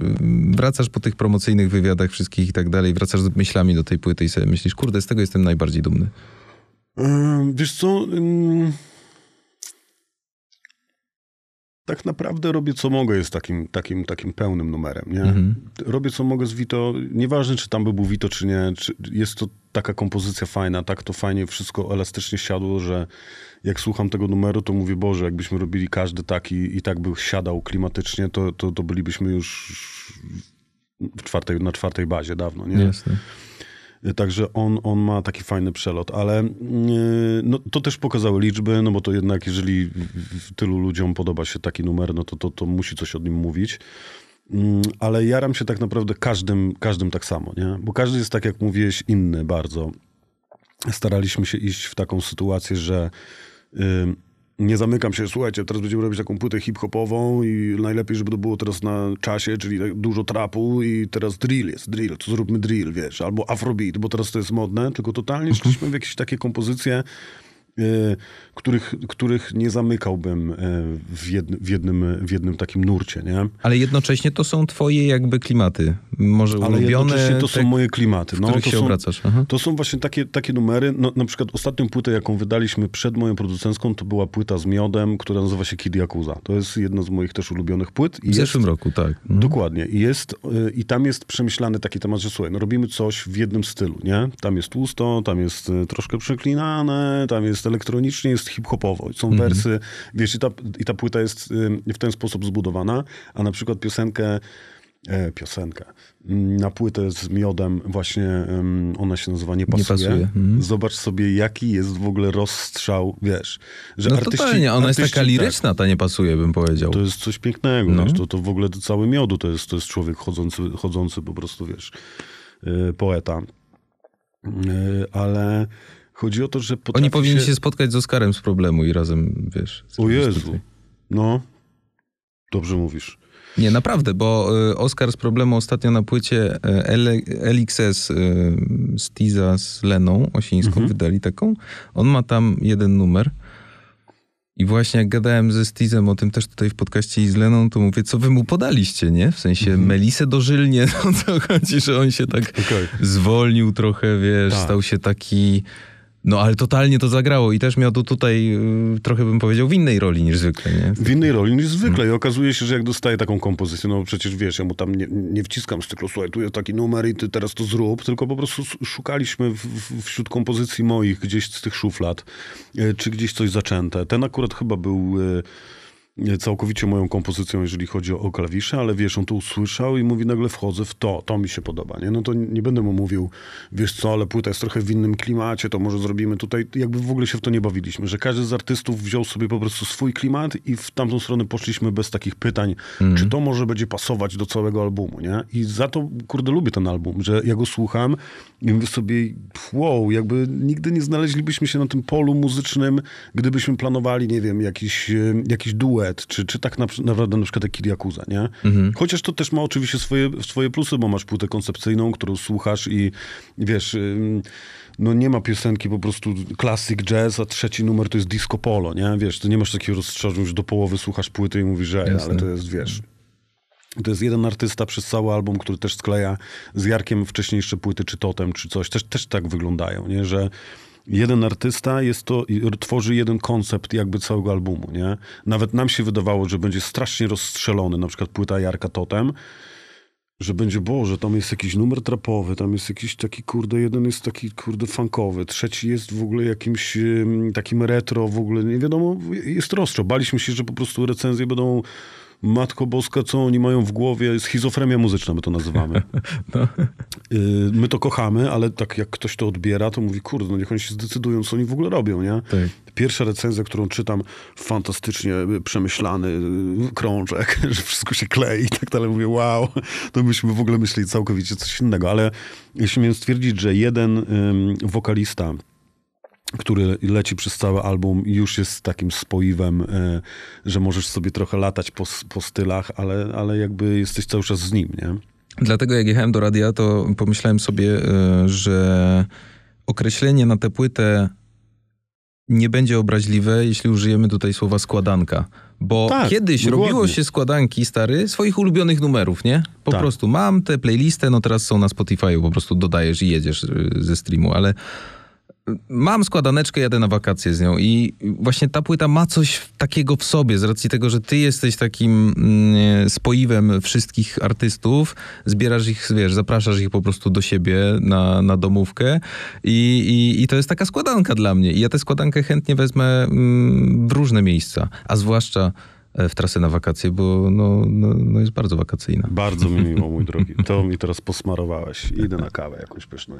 Speaker 2: wracasz po tych promocyjnych wywiadach wszystkich i tak dalej, wracasz z myślami do tej płyty i sobie myślisz, kurde, z tego jestem najbardziej dumny.
Speaker 3: Ym, Wiesz co? Tak naprawdę robię co mogę jest takim, takim, takim pełnym numerem, nie?
Speaker 2: Mhm.
Speaker 3: Robię co mogę z Vito, nieważne czy tam by był Vito czy nie, czy jest to taka kompozycja fajna, tak to fajnie wszystko elastycznie siadło, że jak słucham tego numeru, to mówię, Boże, jakbyśmy robili każdy taki i tak by siadał klimatycznie, to, to, to bylibyśmy już w czwartej, na czwartej bazie dawno, nie?
Speaker 2: Jasne.
Speaker 3: Także on, on ma taki fajny przelot, ale yy, no, to też pokazały liczby, no bo to jednak jeżeli tylu ludziom podoba się taki numer, no to, to, to musi coś o nim mówić. Mm, Ale jaram się tak naprawdę każdym, każdym tak samo, nie? Bo każdy jest, tak jak mówiłeś, inny bardzo. Staraliśmy się iść w taką sytuację, że nie zamykam się, słuchajcie, teraz będziemy robić taką płytę hip-hopową i najlepiej, żeby to było teraz na czasie, czyli tak dużo trapu i teraz drill jest, drill, to zróbmy drill, wiesz, albo afrobeat, bo teraz to jest modne, tylko totalnie szliśmy w jakieś takie kompozycje y, których, których nie zamykałbym y, w, jedn, w, jednym, w jednym takim nurcie, nie?
Speaker 2: Ale jednocześnie to są twoje jakby klimaty. Może
Speaker 3: Ale
Speaker 2: ulubione,
Speaker 3: jednocześnie to są moje klimaty. No,
Speaker 2: których
Speaker 3: to
Speaker 2: się
Speaker 3: są,
Speaker 2: obracasz. Aha.
Speaker 3: To są właśnie takie, takie numery. No, na przykład ostatnią płytę, jaką wydaliśmy przed moją producencką, to była płyta z miodem, która nazywa się Kid Yakuza. To jest jedna z moich też ulubionych płyt. I
Speaker 2: W
Speaker 3: jest,
Speaker 2: zeszłym roku, tak. Mhm.
Speaker 3: Dokładnie. I, jest, y, I tam jest przemyślany taki temat, że słuchaj, no robimy coś w jednym stylu, nie? Tam jest tłusto, tam jest y, troszkę przeklinane, tam jest elektronicznie, jest hip-hopowo. Są
Speaker 2: Mhm.
Speaker 3: wersy, wiesz, i ta, i ta płyta jest y, w ten sposób zbudowana, a na przykład piosenkę E, piosenkę. Mm, Na płytę z miodem właśnie ona się nazywa Nie pasuje.
Speaker 2: pasuje, mhm.
Speaker 3: Zobacz sobie, jaki jest w ogóle rozstrzał, wiesz, że
Speaker 2: No
Speaker 3: artyści...
Speaker 2: totalnie, ona jest
Speaker 3: artyści-
Speaker 2: taka liryczna, ta nie pasuje, bym powiedział.
Speaker 3: to jest coś pięknego,
Speaker 2: No.
Speaker 3: wiesz, to, to w ogóle to cały miodu to jest, to jest człowiek chodzący, chodzący po prostu, wiesz, yy, poeta. Yy, ale chodzi o to, że potrafi
Speaker 2: Oni powinni
Speaker 3: się...
Speaker 2: się spotkać z Oskarem z problemu i razem, wiesz...
Speaker 3: O Jezu, no, dobrze mówisz.
Speaker 2: Nie, naprawdę, bo y, Oskar z problemu ostatnio na płycie y, LXS y, z Tiza z Leną Osińską
Speaker 3: Mhm.
Speaker 2: wydali taką. On ma tam jeden numer. I właśnie jak gadałem ze Stizem o tym też tutaj w podcaście i z Leną, to mówię, co wy mu podaliście, nie? W sensie
Speaker 3: Mhm.
Speaker 2: Melisę dożylnie, o co chodzi, że on się tak
Speaker 3: Okej.
Speaker 2: zwolnił trochę, wiesz,
Speaker 3: Tak.
Speaker 2: stał się taki... No ale totalnie to zagrało i też miał tu tutaj y, trochę bym powiedział w innej roli niż zwykle, nie?
Speaker 3: W innej roli niż zwykle. I okazuje się, że jak dostaję taką kompozycję, no przecież wiesz, ja mu tam nie, nie wciskam z cyklu, słuchaj, tu jest taki numer i ty teraz to zrób, tylko po prostu szukaliśmy w, w, wśród kompozycji moich gdzieś z tych szuflad, e, czy gdzieś coś zaczęte. Ten akurat chyba był e, całkowicie moją kompozycją, jeżeli chodzi o, klawisze, ale wiesz, on to usłyszał i mówi, nagle wchodzę w to, to mi się podoba, nie? No to nie będę mu mówił, wiesz co, ale płyta jest trochę w innym klimacie, to może zrobimy tutaj, jakby w ogóle się w to nie bawiliśmy, że każdy z artystów wziął sobie po prostu swój klimat i w tamtą stronę poszliśmy bez takich pytań, czy to może będzie pasować do całego albumu, nie? I za to, kurde, lubię ten album, że ja go słucham i mówię sobie, wow, jakby nigdy nie znaleźlibyśmy się na tym polu muzycznym, gdybyśmy planowali, nie wiem, jakiś, e, jakiś duet, czy, czy tak na, naprawdę na przykład jak Yakuza, nie? Chociaż to też ma oczywiście swoje, swoje plusy, bo masz płytę koncepcyjną, którą słuchasz i wiesz, no nie ma piosenki po prostu classic jazz, a trzeci numer to jest disco polo, nie? Wiesz, to nie masz takiego rozstrzału, że już do połowy słuchasz płyty i mówisz, że ale to jest, wiesz... To jest jeden artysta przez cały album, który też skleja z Jarkiem wcześniejsze płyty, czy Totem, czy coś. Też, też tak wyglądają, nie? Że jeden artysta jest to, tworzy jeden koncept jakby całego albumu, nie? Nawet nam się wydawało, że będzie strasznie rozstrzelony, na przykład płyta Jarka Totem, że będzie, Boże, tam jest jakiś numer trapowy, tam jest jakiś taki, kurde, jeden jest taki, kurde, funkowy, trzeci jest w ogóle jakimś takim retro, w ogóle, nie wiadomo, jest rozstrzał. Baliśmy się, że po prostu recenzje będą Matko Boska, co oni mają w głowie? Schizofrenia muzyczna, my to nazywamy. Y, My to kochamy, ale tak jak ktoś to odbiera, to mówi, kurde, no niech oni się zdecydują, co oni w ogóle robią, nie?
Speaker 2: Tak.
Speaker 3: Pierwsza recenzja, którą czytam, fantastycznie przemyślany y, krążek, że wszystko się klei i tak dalej. Mówię, wow, to myśmy w ogóle myśleli całkowicie coś innego. Ale jeśli miałem stwierdzić, że jeden wokalista, który leci przez cały album, już jest takim spoiwem, y, że możesz sobie trochę latać po, po stylach, ale, ale jakby jesteś cały czas z nim, nie?
Speaker 2: Dlatego jak jechałem do radia, to pomyślałem sobie, e, że określenie na tę płytę nie będzie obraźliwe, jeśli użyjemy tutaj słowa składanka. Bo
Speaker 3: Tak,
Speaker 2: kiedyś
Speaker 3: dokładnie.
Speaker 2: robiło się składanki, stary, swoich ulubionych numerów, nie? Po
Speaker 3: Tak.
Speaker 2: prostu mam tę playlistę, no teraz są na Spotify'u, po prostu dodajesz i jedziesz y, ze streamu, ale mam składaneczkę, jadę na wakacje z nią i właśnie ta płyta ma coś takiego w sobie, z racji tego, że ty jesteś takim mm, spoiwem wszystkich artystów, zbierasz ich, wiesz, zapraszasz ich po prostu do siebie na, na domówkę i, i, i to jest taka składanka dla mnie i ja tę składankę chętnie wezmę mm, w różne miejsca, a zwłaszcza e, w trasę na wakacje, bo no, no, no jest bardzo wakacyjna.
Speaker 3: Bardzo mi miło, mój drogi. To mi teraz posmarowałeś. Idę na kawę jakąś pyszną.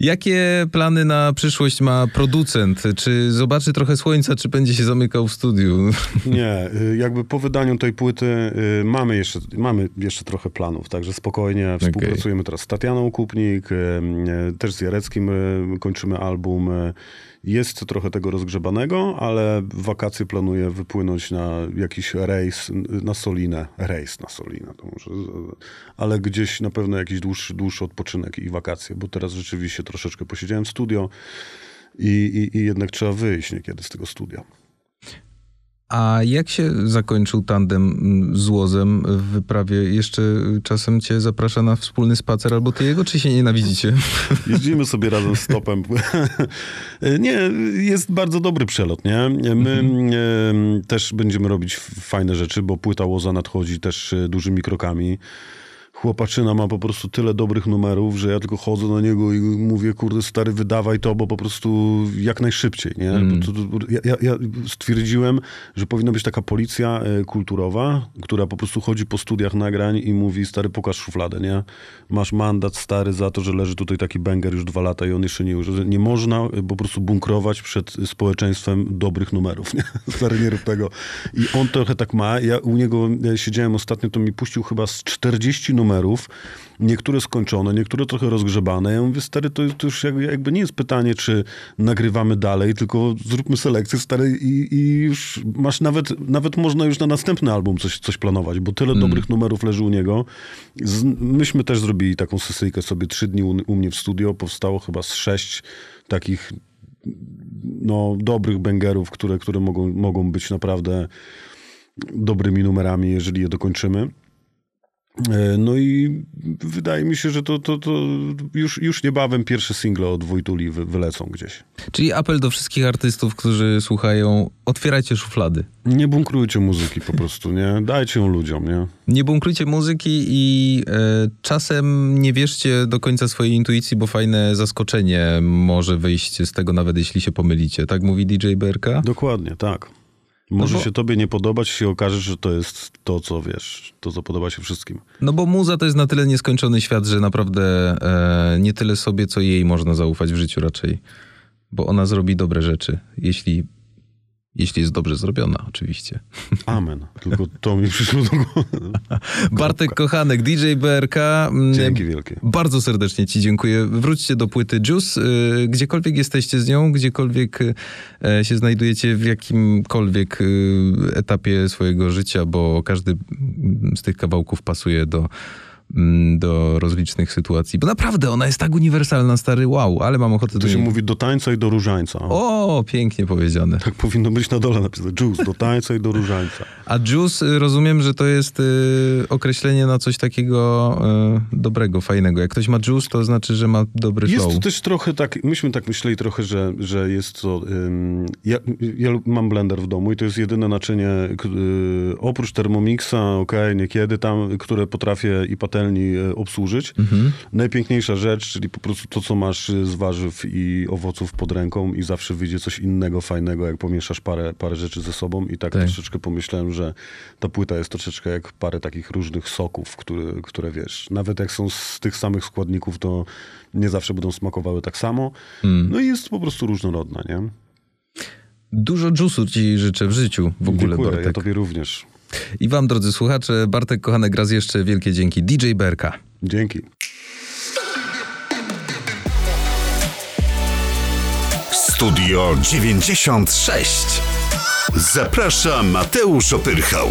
Speaker 2: Jakie plany na przyszłość ma producent? Czy zobaczy trochę słońca, czy będzie się zamykał w studiu?
Speaker 3: Nie, y, jakby po wydaniu tej płyty y, mamy jeszcze, mamy jeszcze trochę planów, także spokojnie współpracujemy teraz z Tatianą Kupnik, y, też z Jareckim kończymy album. Jest trochę tego rozgrzebanego, ale w wakacje planuję wypłynąć na jakiś rejs na Solinę. Rejs na Solinę, to może, ale gdzieś na pewno jakiś dłuższy, dłuższy odpoczynek i wakacje, bo teraz rzeczywiście troszeczkę posiedziałem w studio. i, i, i jednak trzeba wyjść niekiedy z tego studia.
Speaker 2: A jak się zakończył tandem mm, z Łozem w wyprawie? Jeszcze czasem cię zaprasza na wspólny spacer albo ty jego, czy się nienawidzicie?
Speaker 3: Jeździmy sobie razem z topem. nie, jest bardzo dobry przelot, nie? My
Speaker 2: Mhm.
Speaker 3: e, też będziemy robić fajne rzeczy, bo płyta Łoza nadchodzi też e, dużymi krokami. Chłopaczyna ma po prostu tyle dobrych numerów, że ja tylko chodzę na niego i mówię, kurde, stary, wydawaj to, bo po prostu jak najszybciej, nie?
Speaker 2: Mm.
Speaker 3: To, to, ja, ja, ja stwierdziłem, że powinna być taka policja e, kulturowa, która po prostu chodzi po studiach nagrań i mówi, stary, pokaż szufladę, nie? Masz mandat, stary, za to, że leży tutaj taki banger już dwa lata i on jeszcze nie użył. Nie można e, po prostu bunkrować przed społeczeństwem dobrych numerów, nie? Stary, nie rób tego. I on trochę tak ma. Ja u niego e, siedziałem ostatnio, to mi puścił chyba z 40 numerów, niektóre skończone, niektóre trochę rozgrzebane. Ja mówię, stary, to, to już jakby, jakby nie jest pytanie, czy nagrywamy dalej, tylko zróbmy selekcję, stary, i, i już masz nawet, nawet można już na następny album coś, coś planować, bo tyle dobrych numerów leży u niego. Z, myśmy też zrobili taką sesyjkę sobie trzy dni u, u mnie w studio, powstało chyba z sześć takich no, dobrych bangerów, które, które mogą, mogą być naprawdę dobrymi numerami, jeżeli je dokończymy. E, No i wydaje mi się, że to, to, to już, już niebawem pierwsze single od Wojtuli wy, wylecą gdzieś.
Speaker 2: Czyli apel do wszystkich artystów, którzy słuchają, otwierajcie szuflady.
Speaker 3: Nie bunkrujcie muzyki po prostu, nie? Dajcie ją ludziom, nie?
Speaker 2: Nie bunkrujcie muzyki i e, czasem nie wierzcie do końca swojej intuicji, bo fajne zaskoczenie może wyjść z tego, nawet jeśli się pomylicie. Tak mówi DJ BRK?
Speaker 3: Dokładnie, tak. Może
Speaker 2: No bo-
Speaker 3: się tobie nie podobać, się okaże, że to jest to, co wiesz, to, co podoba się wszystkim.
Speaker 2: No bo muza to jest na tyle nieskończony świat, że naprawdę e, nie tyle sobie, co jej można zaufać w życiu raczej. Bo ona zrobi dobre rzeczy, jeśli, jeśli jest dobrze zrobiona, oczywiście.
Speaker 3: Amen. Tylko to mi przyszło do głowy.
Speaker 2: Bartek Kochanek, DJ BRK. mm,
Speaker 3: Dzięki wielkie.
Speaker 2: Bardzo serdecznie Ci dziękuję. Wróćcie do płyty Juice. y, Gdziekolwiek jesteście z nią, gdziekolwiek y, e, się znajdujecie, w jakimkolwiek y, etapie swojego życia, bo każdy z tych kawałków pasuje do, do rozlicznych sytuacji. Bo naprawdę ona jest tak uniwersalna, stary. Wow, ale mam ochotę
Speaker 3: To
Speaker 2: do
Speaker 3: się
Speaker 2: niej...
Speaker 3: mówi do tańca i do różańca.
Speaker 2: O, pięknie powiedziane.
Speaker 3: Tak powinno być na dole napisane. Juice, do tańca i do różańca.
Speaker 2: A juice, y, rozumiem, że to jest y, określenie na coś takiego y, dobrego, fajnego. Jak ktoś ma juice, to znaczy, że ma dobry
Speaker 3: Jest
Speaker 2: flow.
Speaker 3: to też trochę tak, myśmy tak myśleli trochę, że, że jest to... Ym, ja, ja mam blender w domu i to jest jedyne naczynie, y, oprócz Thermomixa, okej, niekiedy tam, które potrafię i patelni y, obsłużyć.
Speaker 2: Mhm.
Speaker 3: Najpiękniejsza rzecz, czyli po prostu to, co masz y, z warzyw i owoców pod ręką i zawsze wyjdzie coś innego, fajnego, jak pomieszasz parę, parę rzeczy ze sobą i tak,
Speaker 2: Tak.
Speaker 3: troszeczkę pomyślałem, że ta płyta jest troszeczkę jak parę takich różnych soków, które, które wiesz, nawet jak są z tych samych składników, to nie zawsze będą smakowały tak samo.
Speaker 2: Mm.
Speaker 3: No i jest po prostu różnorodna, nie?
Speaker 2: Dużo dżusu ci życzę w życiu w ogóle,
Speaker 3: Dziękuję,
Speaker 2: Bartek.
Speaker 3: ja tobie również.
Speaker 2: I wam, drodzy słuchacze, Bartek Kochanek, raz jeszcze wielkie dzięki. DJ Berka.
Speaker 3: Dzięki.
Speaker 1: Studio 96. Zaprasza Mateusz Opyrchał.